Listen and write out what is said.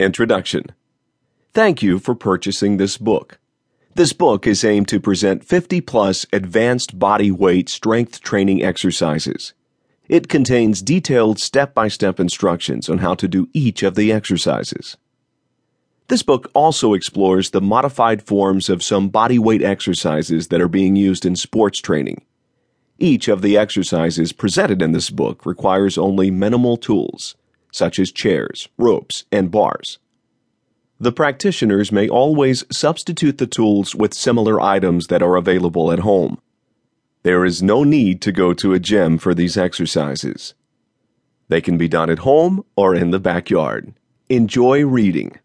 Introduction Thank you for purchasing this book. This book is aimed to present 50 plus advanced body weight strength training exercises. It contains detailed step by step instructions on how to do each of the exercises. This book also explores the modified forms of some body weight exercises that are being used in sports training. Each of the exercises presented in this book requires only minimal tools, such as chairs, ropes, and bars. The practitioners may always substitute the tools with similar items that are available at home. There is no need to go to a gym for these exercises. They can be done at home or in the backyard. Enjoy reading.